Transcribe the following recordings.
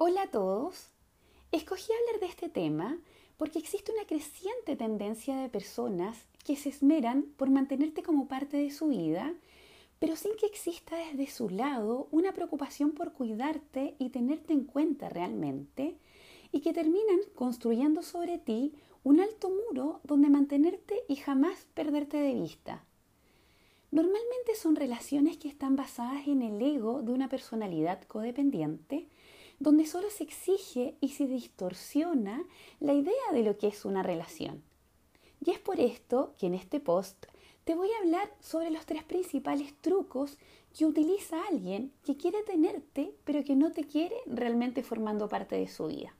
Hola a todos. Escogí hablar de este tema porque existe una creciente tendencia de personas que se esmeran por mantenerte como parte de su vida, pero sin que exista desde su lado una preocupación por cuidarte y tenerte en cuenta realmente, y que terminan construyendo sobre ti un alto muro donde mantenerte y jamás perderte de vista. Normalmente son relaciones que están basadas en el ego de una personalidad codependiente, donde solo se exige y se distorsiona la idea de lo que es una relación. Y es por esto que en este post te voy a hablar sobre los tres principales trucos que utiliza alguien que quiere tenerte pero que no te quiere realmente formando parte de su vida.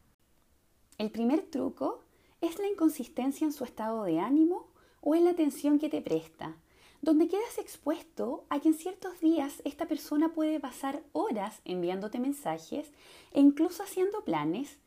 El primer truco es la inconsistencia en su estado de ánimo o en la atención que te presta donde quedas expuesto a que en ciertos días esta persona puede pasar horas enviándote mensajes e incluso haciendo planes,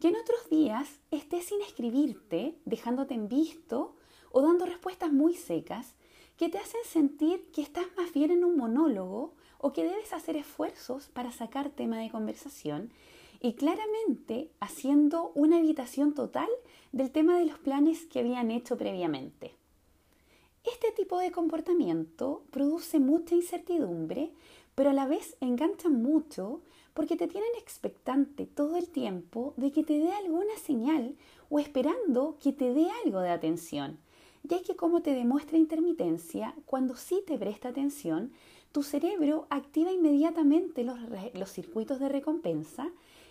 y en otros días estés sin escribirte, dejándote en visto o dando respuestas muy secas que te hacen sentir que estás más bien en un monólogo o que debes hacer esfuerzos para sacar tema de conversación y claramente haciendo una evitación total del tema de los planes que habían hecho previamente. Este tipo de comportamiento produce mucha incertidumbre, pero a la vez engancha mucho porque te tienen expectante todo el tiempo de que te dé alguna señal o esperando que te dé algo de atención. Ya que como te demuestra intermitencia, cuando sí te presta atención, tu cerebro activa inmediatamente los, los circuitos de recompensa,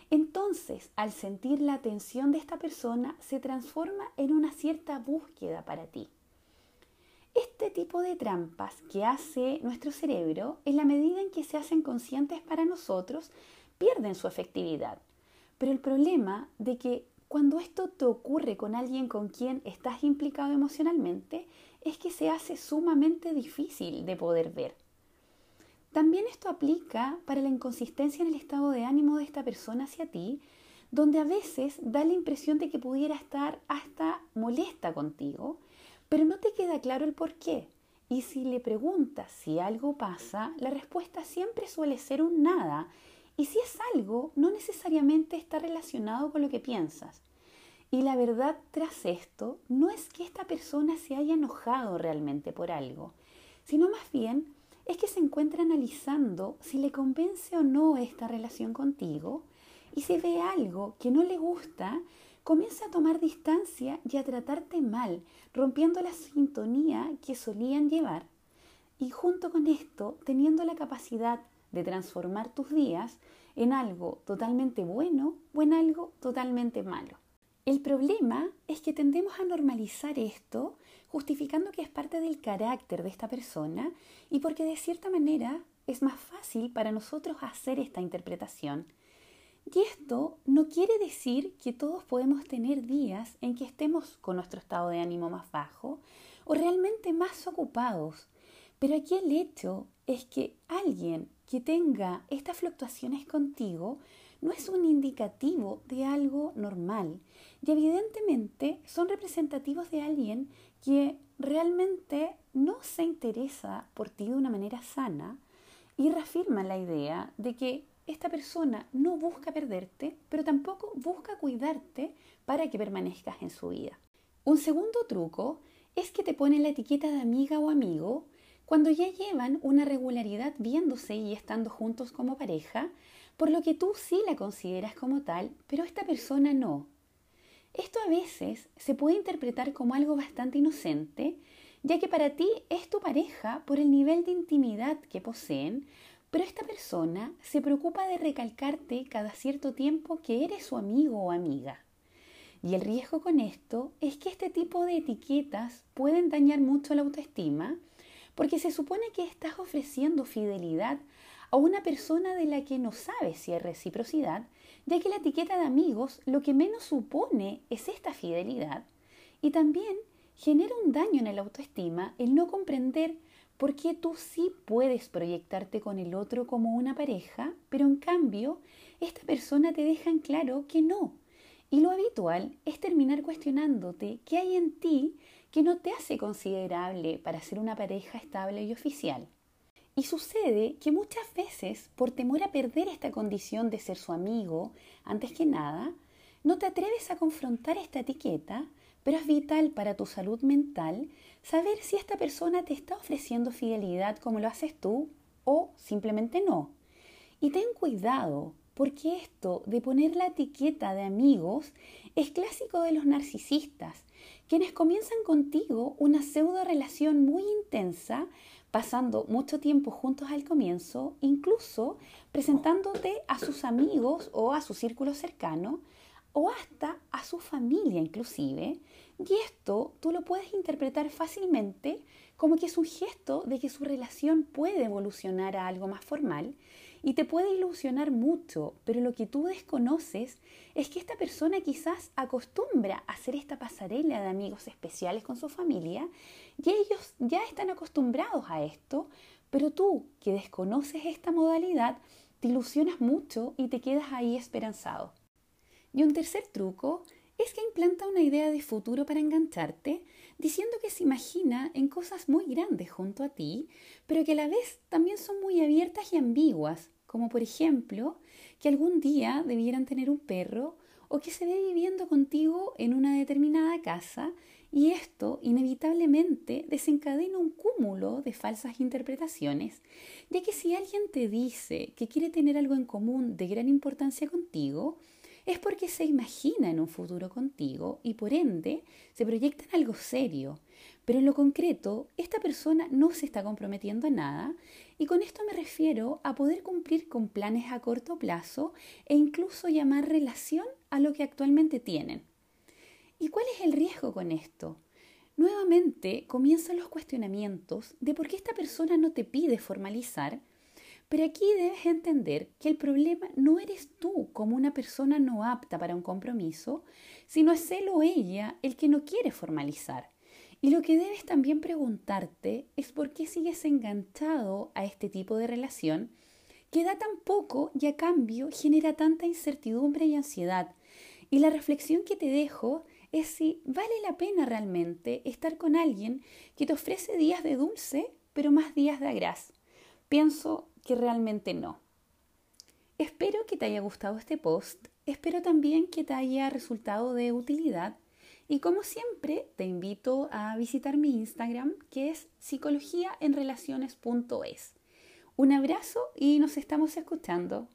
entonces al sentir la atención de esta persona se transforma en una cierta búsqueda para ti. Este tipo de trampas que hace nuestro cerebro, en la medida en que se hacen conscientes para nosotros, pierden su efectividad. Pero el problema de que cuando esto te ocurre con alguien con quien estás implicado emocionalmente, es que se hace sumamente difícil de poder ver. También esto aplica para la inconsistencia en el estado de ánimo de esta persona hacia ti, donde a veces da la impresión de que pudiera estar hasta molesta contigo, pero no te queda claro el por qué. Y si le preguntas si algo pasa, la respuesta siempre suele ser un nada. Y si es algo, no necesariamente está relacionado con lo que piensas. Y la verdad tras esto no es que esta persona se haya enojado realmente por algo, sino más bien es que se encuentra analizando si le convence o no esta relación contigo y si ve algo que no le gusta, comienza a tomar distancia y a tratarte mal, rompiendo la sintonía que solían llevar. Y junto con esto, teniendo la capacidad de transformar tus días en algo totalmente bueno o en algo totalmente malo. El problema es que tendemos a normalizar esto justificando que es parte del carácter de esta persona y porque de cierta manera es más fácil para nosotros hacer esta interpretación y esto no quiere decir que todos podemos tener días en que estemos con nuestro estado de ánimo más bajo o realmente más ocupados. Pero aquí el hecho es que alguien que tenga estas fluctuaciones contigo no es un indicativo de algo normal y evidentemente son representativos de alguien que realmente no se interesa por ti de una manera sana y reafirma la idea de que esta persona no busca perderte, pero tampoco busca cuidarte para que permanezcas en su vida. Un segundo truco es que te ponen la etiqueta de amiga o amigo cuando ya llevan una regularidad viéndose y estando juntos como pareja, por lo que tú sí la consideras como tal, pero esta persona no. Esto a veces se puede interpretar como algo bastante inocente, ya que para ti es tu pareja por el nivel de intimidad que poseen, pero esta persona se preocupa de recalcarte cada cierto tiempo que eres su amigo o amiga. Y el riesgo con esto es que este tipo de etiquetas pueden dañar mucho la autoestima porque se supone que estás ofreciendo fidelidad a una persona de la que no sabes si hay reciprocidad, ya que la etiqueta de amigos lo que menos supone es esta fidelidad y también genera un daño en la autoestima el no comprender porque tú sí puedes proyectarte con el otro como una pareja, pero en cambio esta persona te deja en claro que no. Y lo habitual es terminar cuestionándote qué hay en ti que no te hace considerable para ser una pareja estable y oficial. Y sucede que muchas veces, por temor a perder esta condición de ser su amigo, antes que nada, no te atreves a confrontar esta etiqueta, pero es vital para tu salud mental saber si esta persona te está ofreciendo fidelidad como lo haces tú o simplemente no. Y ten cuidado, porque esto de poner la etiqueta de amigos es clásico de los narcisistas, quienes comienzan contigo una pseudo relación muy intensa, pasando mucho tiempo juntos al comienzo, incluso presentándote a sus amigos o a su círculo cercano, o hasta a su familia inclusive, y esto tú lo puedes interpretar fácilmente como que es un gesto de que su relación puede evolucionar a algo más formal y te puede ilusionar mucho, pero lo que tú desconoces es que esta persona quizás acostumbra a hacer esta pasarela de amigos especiales con su familia y ellos ya están acostumbrados a esto, pero tú que desconoces esta modalidad te ilusionas mucho y te quedas ahí esperanzado. Y un tercer truco es que implanta una idea de futuro para engancharte, diciendo que se imagina en cosas muy grandes junto a ti, pero que a la vez también son muy abiertas y ambiguas, como por ejemplo que algún día debieran tener un perro o que se ve viviendo contigo en una determinada casa y esto inevitablemente desencadena un cúmulo de falsas interpretaciones, ya que si alguien te dice que quiere tener algo en común de gran importancia contigo, es porque se imagina en un futuro contigo y por ende se proyecta en algo serio. Pero en lo concreto, esta persona no se está comprometiendo a nada y con esto me refiero a poder cumplir con planes a corto plazo e incluso llamar relación a lo que actualmente tienen. ¿Y cuál es el riesgo con esto? Nuevamente comienzan los cuestionamientos de por qué esta persona no te pide formalizar pero aquí debes entender que el problema no eres tú como una persona no apta para un compromiso, sino es él o ella el que no quiere formalizar. Y lo que debes también preguntarte es por qué sigues enganchado a este tipo de relación que da tan poco y a cambio genera tanta incertidumbre y ansiedad. Y la reflexión que te dejo es si vale la pena realmente estar con alguien que te ofrece días de dulce, pero más días de agraz. Pienso que realmente no. Espero que te haya gustado este post, espero también que te haya resultado de utilidad y como siempre te invito a visitar mi Instagram que es psicologiaenrelaciones.es. Un abrazo y nos estamos escuchando.